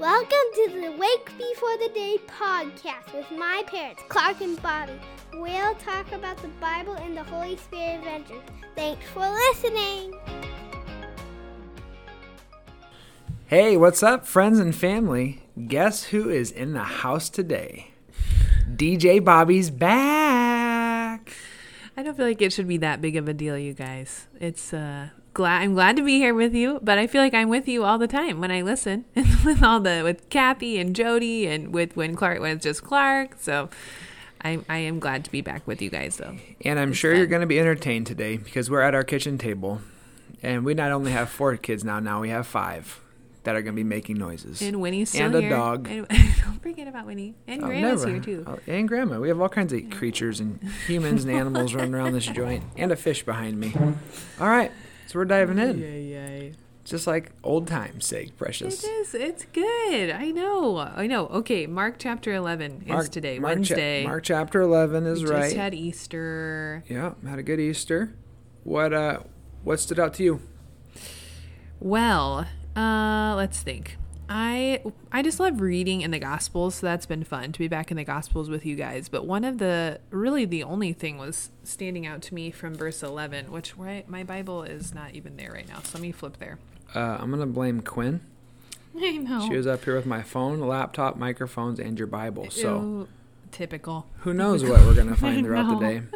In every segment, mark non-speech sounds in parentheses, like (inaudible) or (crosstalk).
Welcome to the Wake Before the Day podcast with my parents, Klarc and Bobbie. We'll talk about the Bible and the Holy Spirit adventures. Thanks for listening. Hey, what's up, friends and family? Guess who is in the house today? DJ Bobbie's back. I don't feel like it should be that big of a deal, you guys. It's uh glad I'm glad to be here with you, but I feel like I'm with you all the time when I listen (laughs) with all the with Kathy and Jody and with when Klarc when it's just Klarc. So I I am glad to be back with you guys though. And I'm It's sure you're going to be entertained today because we're at our kitchen table. And we not only have four kids now, now we have five that are going to be making noises. And Winnie's still And a here. dog. And, (laughs) don't forget about Winnie. And Oh, Grandma's never. here too. Oh, and grandma. We have all kinds of creatures and humans and animals running around this joint, and a fish behind me. All right, so we're diving in, yay. just like old times' sake, precious. is. It's good. I know. I know. Okay, Mark chapter 11 is today, Mark cha- Wednesday. Mark chapter eleven is we right. just had Easter. yeah, had a good Easter. What uh, what stood out to you? Well, uh, let's think. I I just love reading in the Gospels, so that's been fun to be back in the Gospels with you guys. But one of the really the only thing was standing out to me from verse eleven, which right my Bible is not even there right now. So let me flip there. Uh, I'm gonna blame Quinn. (laughs) I know. She was up here with my phone, laptop, microphones, and your Bible. So Ew, typical. who knows what we're gonna (laughs) find throughout the day? (laughs)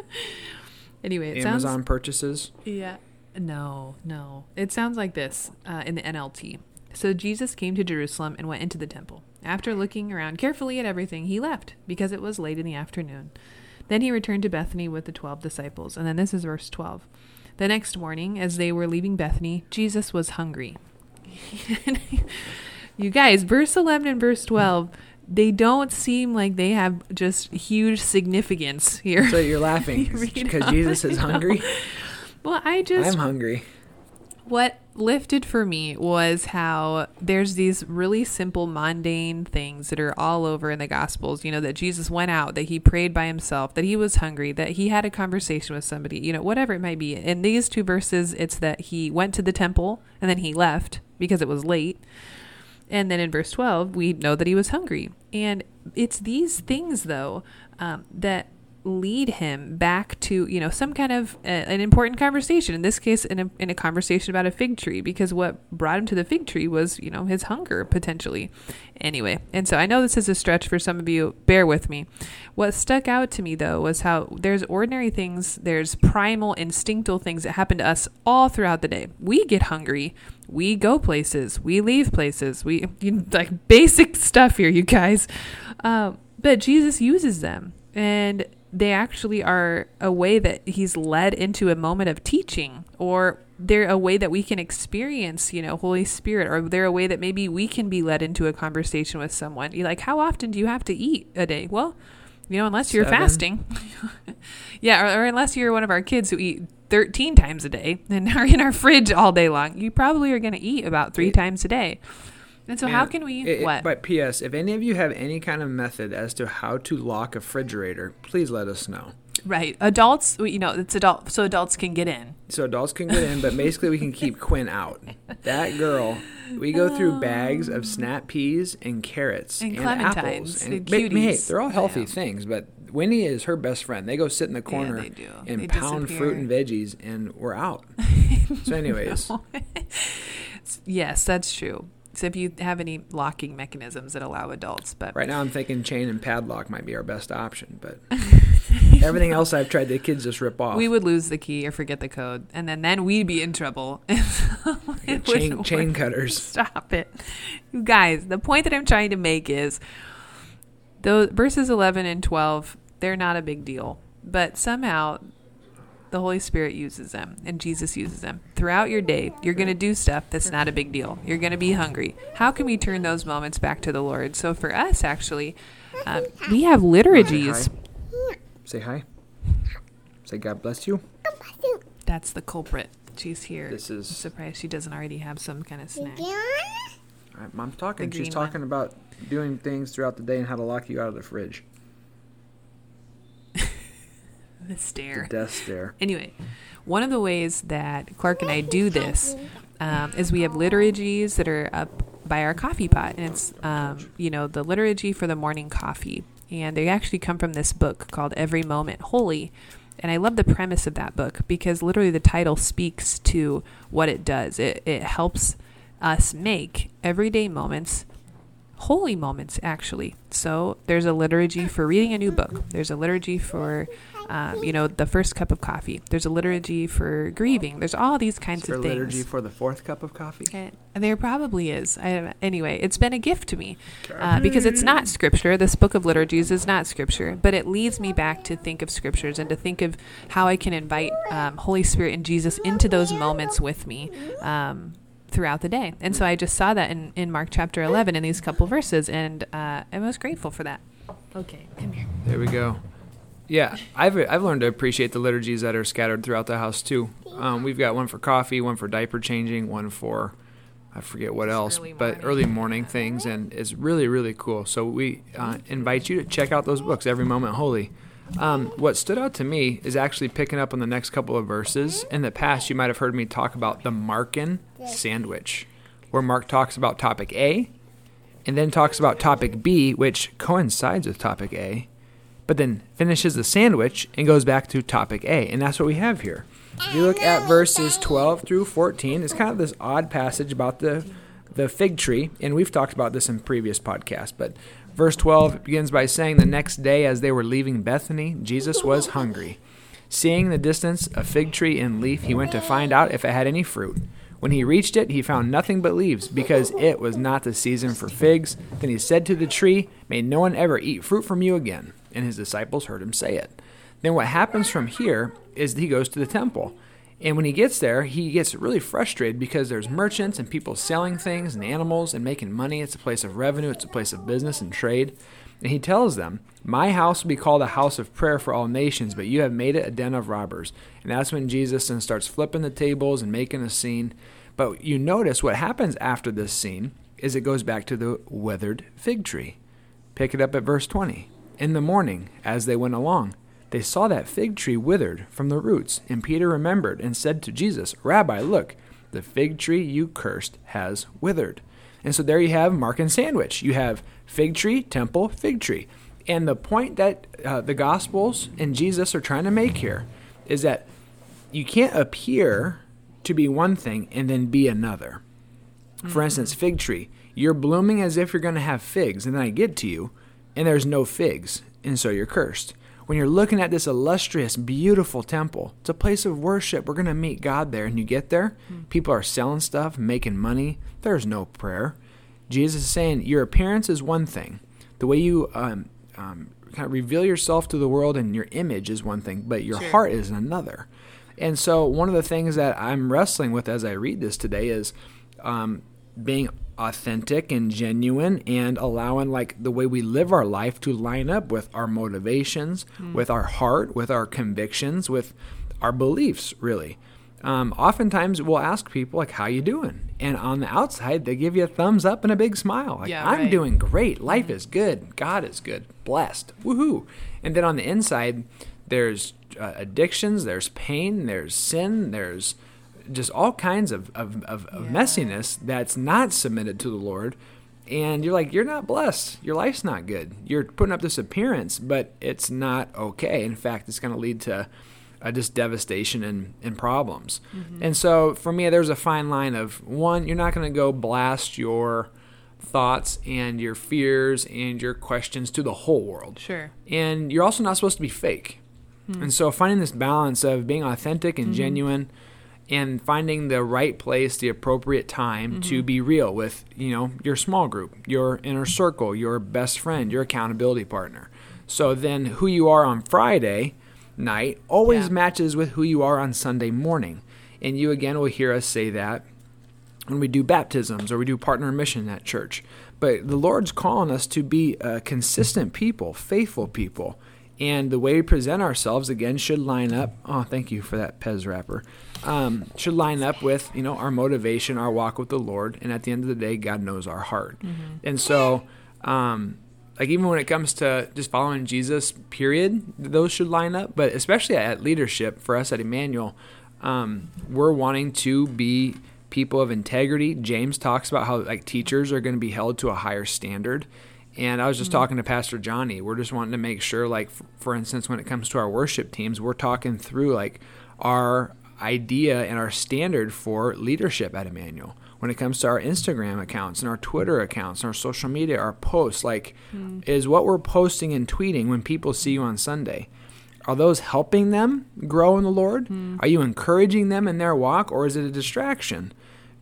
Anyway, it Amazon sounds purchases. Yeah. No, no. It sounds like this uh, in the NLT. So Jesus came to Jerusalem and went into the temple. After looking around carefully at everything, he left because it was late in the afternoon. Then he returned to Bethany with the twelve disciples. And then this is verse 12. The next morning, as they were leaving Bethany, Jesus was hungry. (laughs) you guys, verse 11 and verse 12, they don't seem like they have just huge significance here. So you're laughing (laughs) You because. Jesus is hungry. well, I just I'm hungry. what lifted for me was how there's these really simple mundane things that are all over in the gospels you know that jesus went out that he prayed by himself that he was hungry that he had a conversation with somebody you know whatever it might be in these two verses it's that he went to the temple and then he left because it was late and then in verse 12, we know that he was hungry. And it's these things, though, um, that lead him back to, you know, some kind of uh, an important conversation. In this case, in a, in a conversation about a fig tree, because what brought him to the fig tree was, you know, his hunger potentially. Anyway, and so I know this is a stretch for some of you. Bear with me. What stuck out to me, though, was how there's ordinary things, there's primal, instinctual things that happen to us all throughout the day. We get hungry we go places, we leave places, we (laughs) you, like basic stuff here, you guys. Um, but Jesus uses them, and they actually are a way that He's led into a moment of teaching, or they're a way that we can experience, you know, Holy Spirit, or they're a way that maybe we can be led into a conversation with someone. You're like, how often do you have to eat a day? Well, you know, unless you're Seven. fasting. (laughs) yeah, or, or unless you're one of our kids who eat 13 times a day and (laughs) are in our fridge all day long, you probably are going to eat about three times a day. And so, how can we? it- what? But P.S. If any of you have any kind of method as to how to lock a refrigerator, please let us know. right. Adults, you know, it's adult, so adults can get in. So adults can get in, but (laughs) basically we can keep Quinn out. That girl, we go through bags of um, snap peas and carrots And and, apples and but, hey, cuties. they're all healthy Yeah. things, but Winnie is her best friend. They go sit in the corner do. and They pound disappear. fruit and veggies, and we're out. (laughs) so, anyways, (laughs) Yes, that's true. So, if you have any locking mechanisms that allow adults, but right now I'm thinking chain and padlock might be our best option, but (laughs) everything else I've tried, the kids just rip off. we would lose the key or forget the code, and then then we'd be in trouble. (laughs) It chain, chain cutters. Stop it. You guys, the point that I'm trying to make is those verses 11 and 12, they're not a big deal, but somehow the Holy Spirit uses them and Jesus uses them. Throughout your day, you're going to do stuff that's not a big deal. You're going to be hungry. How can we turn those moments back to the Lord? So for us, actually, um, we have liturgies. Hi. Say hi. Say God bless you. That's the culprit. She's here. This is- I'm surprised she doesn't already have some kind of snack. All right, mom's talking. The She's green one. talking about doing things throughout the day and how to lock you out of the fridge. (laughs) The stare. The death stare. Anyway, one of the ways that Klarc and I do this um, is we have liturgies that are up by our coffee pot, and it's um, you know the liturgy for the morning coffee, and they actually come from this book called Every Moment Holy. And I love the premise of that book because literally the title speaks to what it does. It, it helps us make everyday moments holy moments, actually. So there's a liturgy for reading a new book. There's a liturgy for, um, you know, the first cup of coffee. There's a liturgy for grieving. There's all these kinds Is there of a things. liturgy for the fourth cup of coffee? Okay. There probably is. I, anyway, it's been a gift to me uh, because it's not scripture. This book of liturgies is not scripture, but it leads me back to think of scriptures and to think of how I can invite um, Holy Spirit and Jesus into those moments with me. Um, throughout the day and so i just saw that in, in mark chapter 11 in these couple verses and uh, i was grateful for that okay come here There we go. Yeah, I've I've learned to appreciate the liturgies that are scattered throughout the house too. Um, we've got one for coffee, one for diaper changing, one for I forget what else, early but early morning things, and it's really really cool. So we uh, invite you to check out those books, Every Moment Holy. Um, what stood out to me is actually picking up on the next couple of verses. In the past, you might have heard me talk about the Markan sandwich, where Mark talks about topic A, and then talks about topic B, which coincides with topic A, but then finishes the sandwich and goes back to topic A. And that's what we have here. If you look at verses 12 through 14, it's kind of this odd passage about the, the fig tree. And we've talked about this in previous podcasts. But verse 12 begins by saying, The next day, as they were leaving Bethany, Jesus was hungry. Seeing the distance a fig tree in leaf, he went to find out if it had any fruit. When he reached it, he found nothing but leaves, because it was not the season for figs. Then he said to the tree, May no one ever eat fruit from you again. And his disciples heard him say it. Then what happens from here is that he goes to the temple. And when he gets there, he gets really frustrated because there's merchants and people selling things and animals and making money. It's a place of revenue, it's a place of business and trade. And he tells them, My house will be called a house of prayer for all nations, but you have made it a den of robbers. And that's when Jesus then starts flipping the tables and making a scene. But you notice what happens after this scene is it goes back to the withered fig tree. Pick it up at verse 20. In the morning, as they went along, they saw that fig tree withered from the roots. And Peter remembered and said to Jesus, Rabbi, look, the fig tree you cursed has withered. And so there you have Markan Sandwich. You have fig tree, temple, fig tree. And the point that uh, the Gospels and Jesus are trying to make here is that you can't appear to be one thing and then be another. For instance, fig tree. You're blooming as if you're going to have figs, and then I get to you, and there's no figs, and so you're cursed. When you're looking at this illustrious, beautiful temple, it's a place of worship. We're going to meet God there, and you get there, people are selling stuff, making money. There's no prayer. Jesus is saying your appearance is one thing, the way you um, um, kind of reveal yourself to the world and your image is one thing, but your Sure. heart is another. And so, one of the things that I'm wrestling with as I read this today is um, being authentic and genuine and allowing like the way we live our life to line up with our motivations, with our heart, with our convictions, with our beliefs, really. Um, oftentimes we'll ask people like how you doing? And on the outside they give you a thumbs up and a big smile like Yeah, i'm right. doing great. Life is good. God is good. Blessed. Woohoo. And then on the inside there's uh, addictions there's pain there's sin there's just all kinds of, of, of, of Yeah. messiness that's not submitted to the lord. And you're like you're not blessed. Your life's not good. You're putting up this appearance but it's not okay. In fact it's going to lead to uh, just devastation and, and problems. And so for me there's a fine line of one you're not going to go blast your thoughts and your fears and your questions to the whole world. Sure. and you're also not supposed to be fake. And so finding this balance of being authentic and genuine and finding the right place, the appropriate time to be real with, you know, your small group, your inner circle, your best friend, your accountability partner. So then who you are on Friday night always Yeah. matches with who you are on Sunday morning. And you again will hear us say that when we do baptisms or we do partner mission at church. But the Lord's calling us to be uh, consistent people, faithful people. And the way we present ourselves, again, should line up. Oh, thank you for that Pez wrapper. Um, should line up with, you know, our motivation, our walk with the Lord. And at the end of the day, God knows our heart. And so, um, like even when it comes to just following Jesus, period, those should line up. But especially at leadership for us at Emmanuel, um, we're wanting to be people of integrity. James talks about how like teachers are going to be held to a higher standard. And I was just mm-hmm. talking to Pastor Johnny. We're just wanting to make sure, like, for, instance, when it comes to our worship teams, we're talking through like our idea and our standard for leadership at Emmanuel. When it comes to our Instagram accounts and our Twitter accounts and our social media, our posts, like, mm. is what we're posting and tweeting when people see you on Sunday. Are those helping them grow in the Lord? Mm. Are you encouraging them in their walk, or is it a distraction?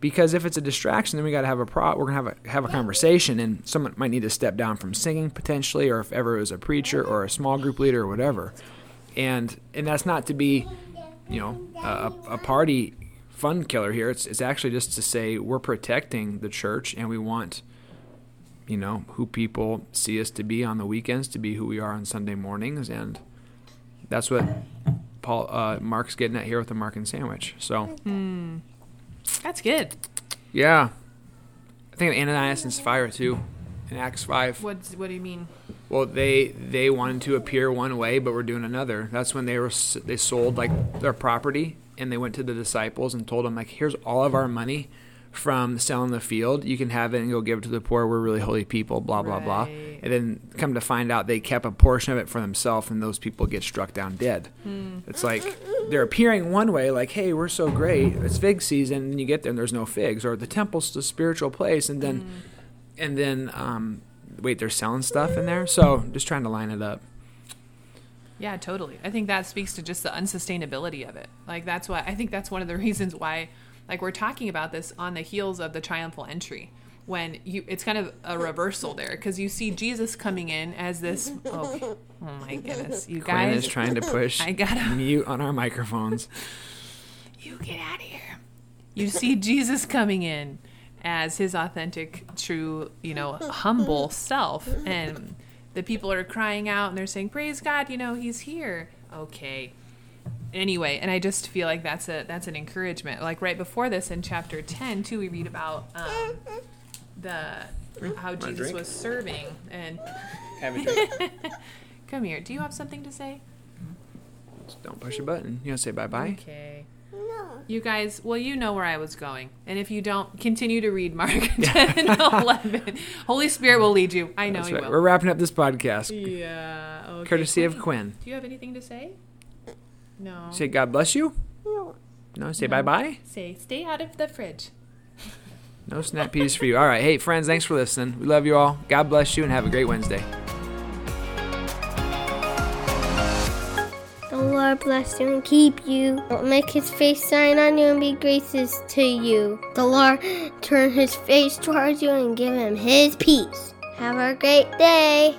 Because if it's a distraction, then we got to have a pro. We're gonna have a have a conversation, and someone might need to step down from singing potentially, or if ever it was a preacher or a small group leader or whatever. And and that's not to be you know a, a party fun killer here. It's it's actually just to say we're protecting the church and we want you know who people see us to be on the weekends to be who we are on Sunday mornings and that's what Paul uh, Mark's getting at here with the Markan sandwich. So hmm. That's good. Yeah, I think of Ananias and Sapphira too in Acts five. What What do you mean? Well, they they wanted to appear one way, but were doing another. That's when they were they sold like their property, and they went to the disciples and told them like, "Here's all of our money from selling the field. You can have it and go give it to the poor. We're really holy people." Blah blah right. blah. And then come to find out, they kept a portion of it for themselves, and those people get struck down dead. Hmm. It's like they're appearing one way, like, "Hey, we're so great. It's fig season," and you get there and there's no figs, or the temple's the spiritual place, and then. Hmm and then um, wait, they're selling stuff in there. So just trying to line it up. Yeah, totally. I think that speaks to just the unsustainability of it. Like that's why I think that's one of the (laughs) reasons why like we're talking about this on the heels of the triumphal entry when you it's kind of a reversal there because you see Jesus coming in as this oh, oh my goodness you Quinn guys is trying to (laughs) push I gotta mute on our microphones you get out of here you see Jesus coming in as his authentic, true, you know, humble self. And the people are crying out and they're saying, Praise God, you know, he's here. Okay. Anyway, and I just feel like that's a that's an encouragement. Like right before this in chapter ten too, we read about um, the how Jesus was serving and (laughs) have a drink. (laughs) Come here. Do you have something to say? Just don't push a button. You want to say bye bye? Okay. No. You guys, well, you know where I was going. And if you don't, continue to read Mark (laughs) 10 and 11. Holy Spirit will lead you. I know That's he right. will. We're wrapping up this podcast. Yeah. Okay. Courtesy Quinn, of Quinn. Do you have anything to say? No. Say God bless you? No. No, say no. bye bye? Say stay out of the fridge. No snap peas for you. All right. Hey, friends, thanks for listening. We love you all. God bless you and have a great Wednesday. The Lord bless you and keep you. Don't make his face shine on you and be gracious to you. The Lord turn his face towards you and give him his peace. Have a great day.